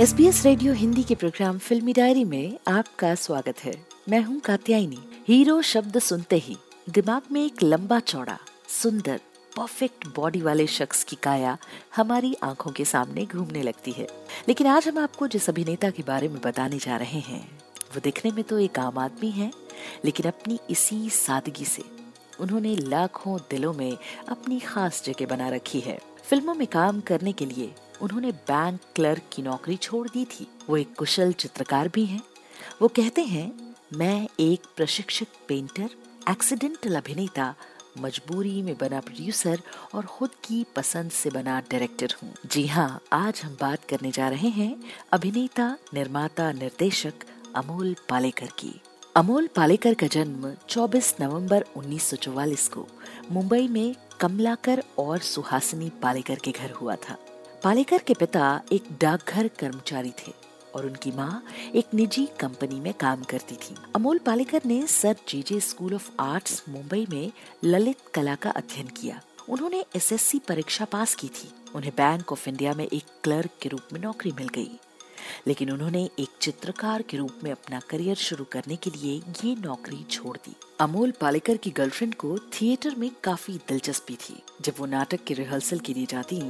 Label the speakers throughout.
Speaker 1: S B S radio Hindi के programme फिल्मी diary में आपका स्वागत है। मैं हूँ कात्यायनी। हीरो शब्द सुनते ही दिमाग में एक लंबा चौड़ा, सुंदर परफेक्ट बॉडी वाले शख्स की काया हमारी आँखों के सामने घूमने लगती है। लेकिन आज हम आपको जिस अभिनेता के बारे में बताने जा रहे हैं, वो दिखने में तो एक आम आदमी है, लेकिन अपनी इसी सादगी से उन्होंने लाखों दिलों में अपनी खास जगह बना रखी है। फ़िल्मों में काम करने के लिए उन्होंने बैंक क्लर्क की नौकरी छोड़ दी थी। वो एक कुशल चित्रकार भी हैं। वो कहते हैं, मैं एक प्रशिक्षित पेंटर, एक्सीडेंटल अभिनेता, मजबूरी में बना प्रोड्यूसर और खुद की पसंद से बना डायरेक्टर हूँ। जी हाँ आज हम बात करने जा रहे हैं अभिनेता, निर्माता, निर्देशक अमोल पालेकर की। अमोल पालेकर का जन्म 24 नवंबर 1944 को मुंबई में कमलाकर और सुहासिनी पालेकर के घर हुआ था। पालेकर के पिता एक डाकघर कर्मचारी थे और उनकी माँ एक निजी कंपनी में काम करती थी। अमोल पालेकर ने सर जीजे स्कूल ऑफ़ आर्ट्स मुंबई में ललित कला का अध्ययन किया। उन्होंने एसएससी परीक्षा पास की थी। उन्हें बैंक ऑफ़ इंडिया में एक क्लर्क के रूप में नौकरी मिल गई। लेकिन उन्होंने एक चित्रकार के रूप में अपना करियर शुरू करने के लिए ये नौकरी छोड़ दी। अमोल पालेकर की गर्लफ्रेंड को थिएटर में काफ़ी दिलचस्पी थी। जब वो नाटक की रिहर्सल के लिए जाती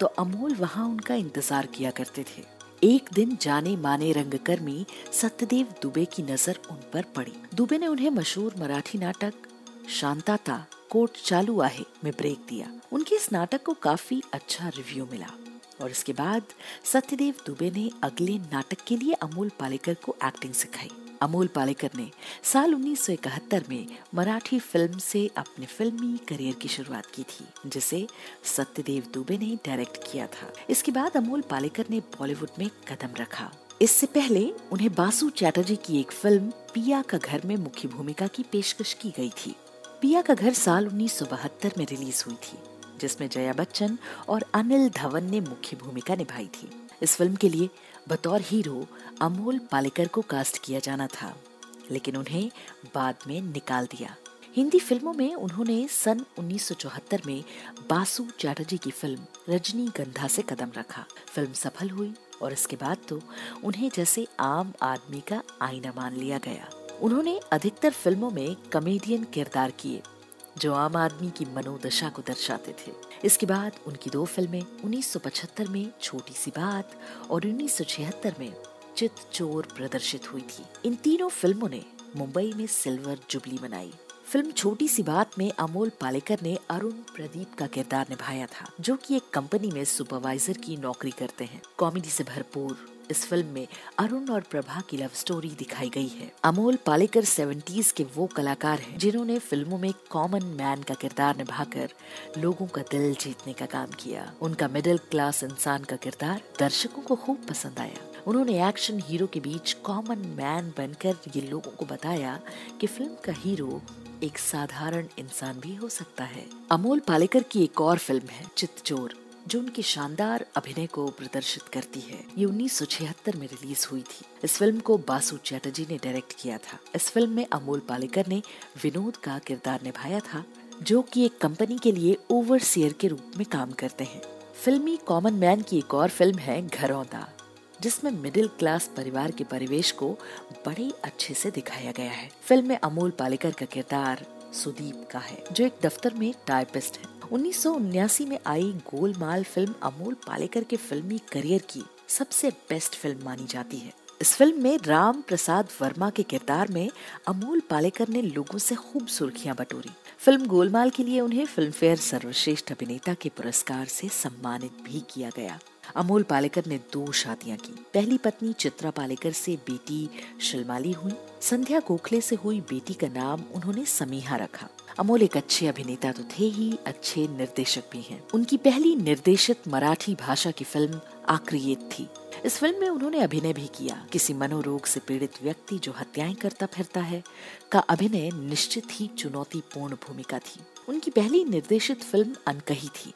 Speaker 1: तो अमोल वहाँ उनका इंतज़ार किया करते थे। एक दिन जाने माने रंगकर्मी सत्यदेव दुबे की नज़र उन पर पड़ी। दुबे ने उन्हें मशहूर मराठी नाटक शांताता कोर्ट चालू आहे में ब्रेक दिया। उनके इस नाटक को काफ़ी अच्छा रिव्यू मिला। और इसके बाद सत्यदेव दुबे ने अगले नाटक के लिए अमोल पालेकर को एक्टिंग सिखाई। अमोल पालेकर ने साल 1971 में मराठी फ़िल्म से अपने फिल्मी करियर की शुरुआत की थी, जिसे सत्यदेव दुबे ने डायरेक्ट किया था। इसके बाद अमोल पालेकर ने बॉलीवुड में कदम रखा। इससे पहले उन्हें बासु चैटर्जी की एक फ़िल्म पिया का घर में मुख्य भूमिका की पेशकश की गई थी। पिया का घर साल उन्नीस सौ बहत्तर में रिलीज़ हुई थी। जिसमें जया बच्चन और अनिल धवन ने मुख्य भूमिका निभाई थी। इस फ़िल्म के लिए बतौर हीरो अमोल पालेकर को कास्ट किया जाना था, लेकिन उन्हें बाद में निकाल दिया। हिंदी फ़िल्मों में उन्होंने सन 1974 में बासु चैटर्जी की फ़िल्म रजनी गंधा से कदम रखा। फ़िल्म सफल हुई और इसके बाद तो उन्हें जैसे आम आदमी का आईना मान लिया गया। उन्होंने अधिकतर फ़िल्मों में कमेडियन किरदार किए। जो आम आदमी की मनोदशा को दर्शाते थे। इसके बाद उनकी दो फ़िल्में 1975 में छोटी सी बात और 1976 में चित चोर प्रदर्शित हुई थी। इन तीनों फ़िल्मों ने मुंबई में सिल्वर जुबली मनाई। फ़िल्म छोटी सी बात में अमोल पालेकर ने अरुण प्रदीप का किरदार निभाया था, जो कि एक कंपनी में सुपरवाइजर की नौकरी करते हैं। कॉमेडी से भरपूर इस फ़िल्म में अरुण और प्रभा की लव स्टोरी दिखाई गई है। अमोल पालेकर सेवेंटीज के वो कलाकार हैं, जिन्होंने फ़िल्मों में कॉमन मैन का किरदार निभाकर लोगों का दिल जीतने का काम किया। उनका मिडिल क्लास इंसान का किरदार दर्शकों को खूब पसंद आया। उन्होंने एक्शन हीरो के बीच कॉमन मैन बनकर ये लोगों को बताया कि फ़िल्म का हीरो एक साधारण इंसान भी हो सकता है। अमोल पालेकर की एक और फ़िल्म है चितचोर जो उनके शानदार अभिनय को प्रदर्शित करती है। ये 1976 में रिलीज़ हुई थी। इस फ़िल्म को बासु चैटर्जी ने डायरेक्ट किया था। इस फ़िल्म में अमोल पालेकर ने विनोद का किरदार निभाया था, जो कि एक कंपनी के लिए ओवरसियर के रूप में काम करते हैं। फिल्मी कॉमन मैन की एक और फ़िल्म है घरौंदा, जिसमें मिडिल क्लास परिवार के परिवेश को बड़े अच्छे से दिखाया गया है। फ़िल्म में अमोल पालेकर का किरदार सुदीप का है, जो एक दफ्तर में टाइपिस्ट है। उन्नीस में आई गोलमाल फ़िल्म अमोल पालेकर के फिल्मी करियर की सबसे बेस्ट फ़िल्म मानी जाती है। इस फ़िल्म में राम प्रसाद वर्मा के किरदार में अमोल पालेकर ने लोगों से खूब सुर्खियाँ बटोरी। फ़िल्म गोलमाल के लिए उन्हें फ़िल्म फेयर सर्वश्रेष्ठ अभिनेता के पुरस्कार से सम्मानित भी किया गया। अमोल पालेकर ने दो शादियाँ की। पहली पत्नी चित्रा पालेकर से बेटी शिलमाली हुई। संध्या गोखले से हुई बेटी का नाम उन्होंने समीहा रखा। अमोल एक अच्छे अभिनेता तो थे ही, अच्छे निर्देशक भी हैं। उनकी पहली निर्देशित मराठी भाषा की फ़िल्म आक्रियत थी। इस फ़िल्म में उन्होंने अभिनय भी किया। किसी मनोरोग से पीड़ित व्यक्ति जो हत्याएँ करता फिरता है, का अभिनय निश्चित ही चुनौतीपूर्ण भूमिका थी। उनकी पहली निर्देशित फ़िल्म अनकही थी।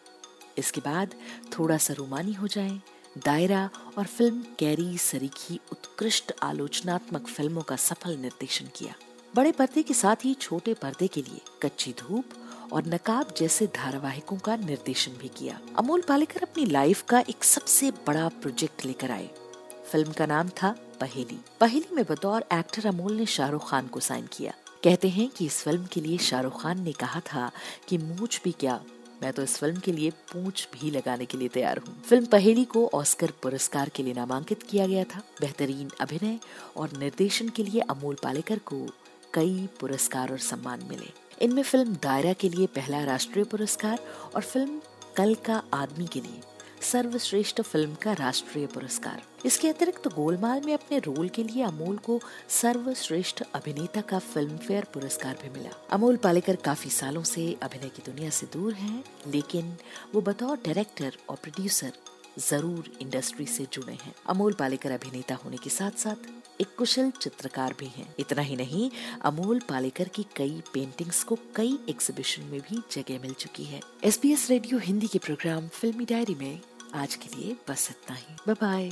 Speaker 1: इसके बाद थोड़ा सा रोमानी हो जाए, दायरा और फ़िल्म कैरी सरीखी उत्कृष्ट आलोचनात्मक फ़िल्मों का सफल निर्देशन किया। बड़े पर्दे के साथ ही छोटे पर्दे के लिए कच्ची धूप और नकाब जैसे धारावाहिकों का निर्देशन भी किया। अमोल पालेकर अपनी लाइफ का एक सबसे बड़ा प्रोजेक्ट लेकर आए। फ़िल्म का नाम था पहेली। पहेली में बतौर एक्टर अमोल ने शाहरुख खान को साइन किया। कहते हैं कि इस फ़िल्म के लिए शाहरुख खान ने कहा था कि मूछ भी क्या, मैं तो इस फ़िल्म के लिए पूछ भी लगाने के लिए तैयार हूँ। फ़िल्म पहेली को ऑस्कर पुरस्कार के लिए नामांकित किया गया था। बेहतरीन अभिनय और निर्देशन के लिए अमोल पालेकर को कई पुरस्कार और सम्मान मिले। इनमें फ़िल्म दायरा के लिए पहला राष्ट्रीय पुरस्कार और फ़िल्म कल का आदमी के लिए सर्वश्रेष्ठ फ़िल्म का राष्ट्रीय पुरस्कार। इसके अतिरिक्त तो गोलमाल में अपने रोल के लिए अमोल को सर्वश्रेष्ठ अभिनेता का फ़िल्म फेयर पुरस्कार भी मिला। अमोल पालेकर काफ़ी सालों से अभिनय की दुनिया से दूर हैं, लेकिन वो बतौर डायरेक्टर और प्रोड्यूसर ज़रूर इंडस्ट्री से जुड़े हैं। अमोल पालेकर अभिनेता होने के साथ साथ एक कुशल चित्रकार भी हैं। इतना ही नहीं, अमोल पालेकर की कई पेंटिंग्स को कई एग्जीबिशन में भी जगह मिल चुकी है। एस रेडियो हिंदी के प्रोग्राम फिल्मी डायरी में आज के लिए बस इतना ही। बाय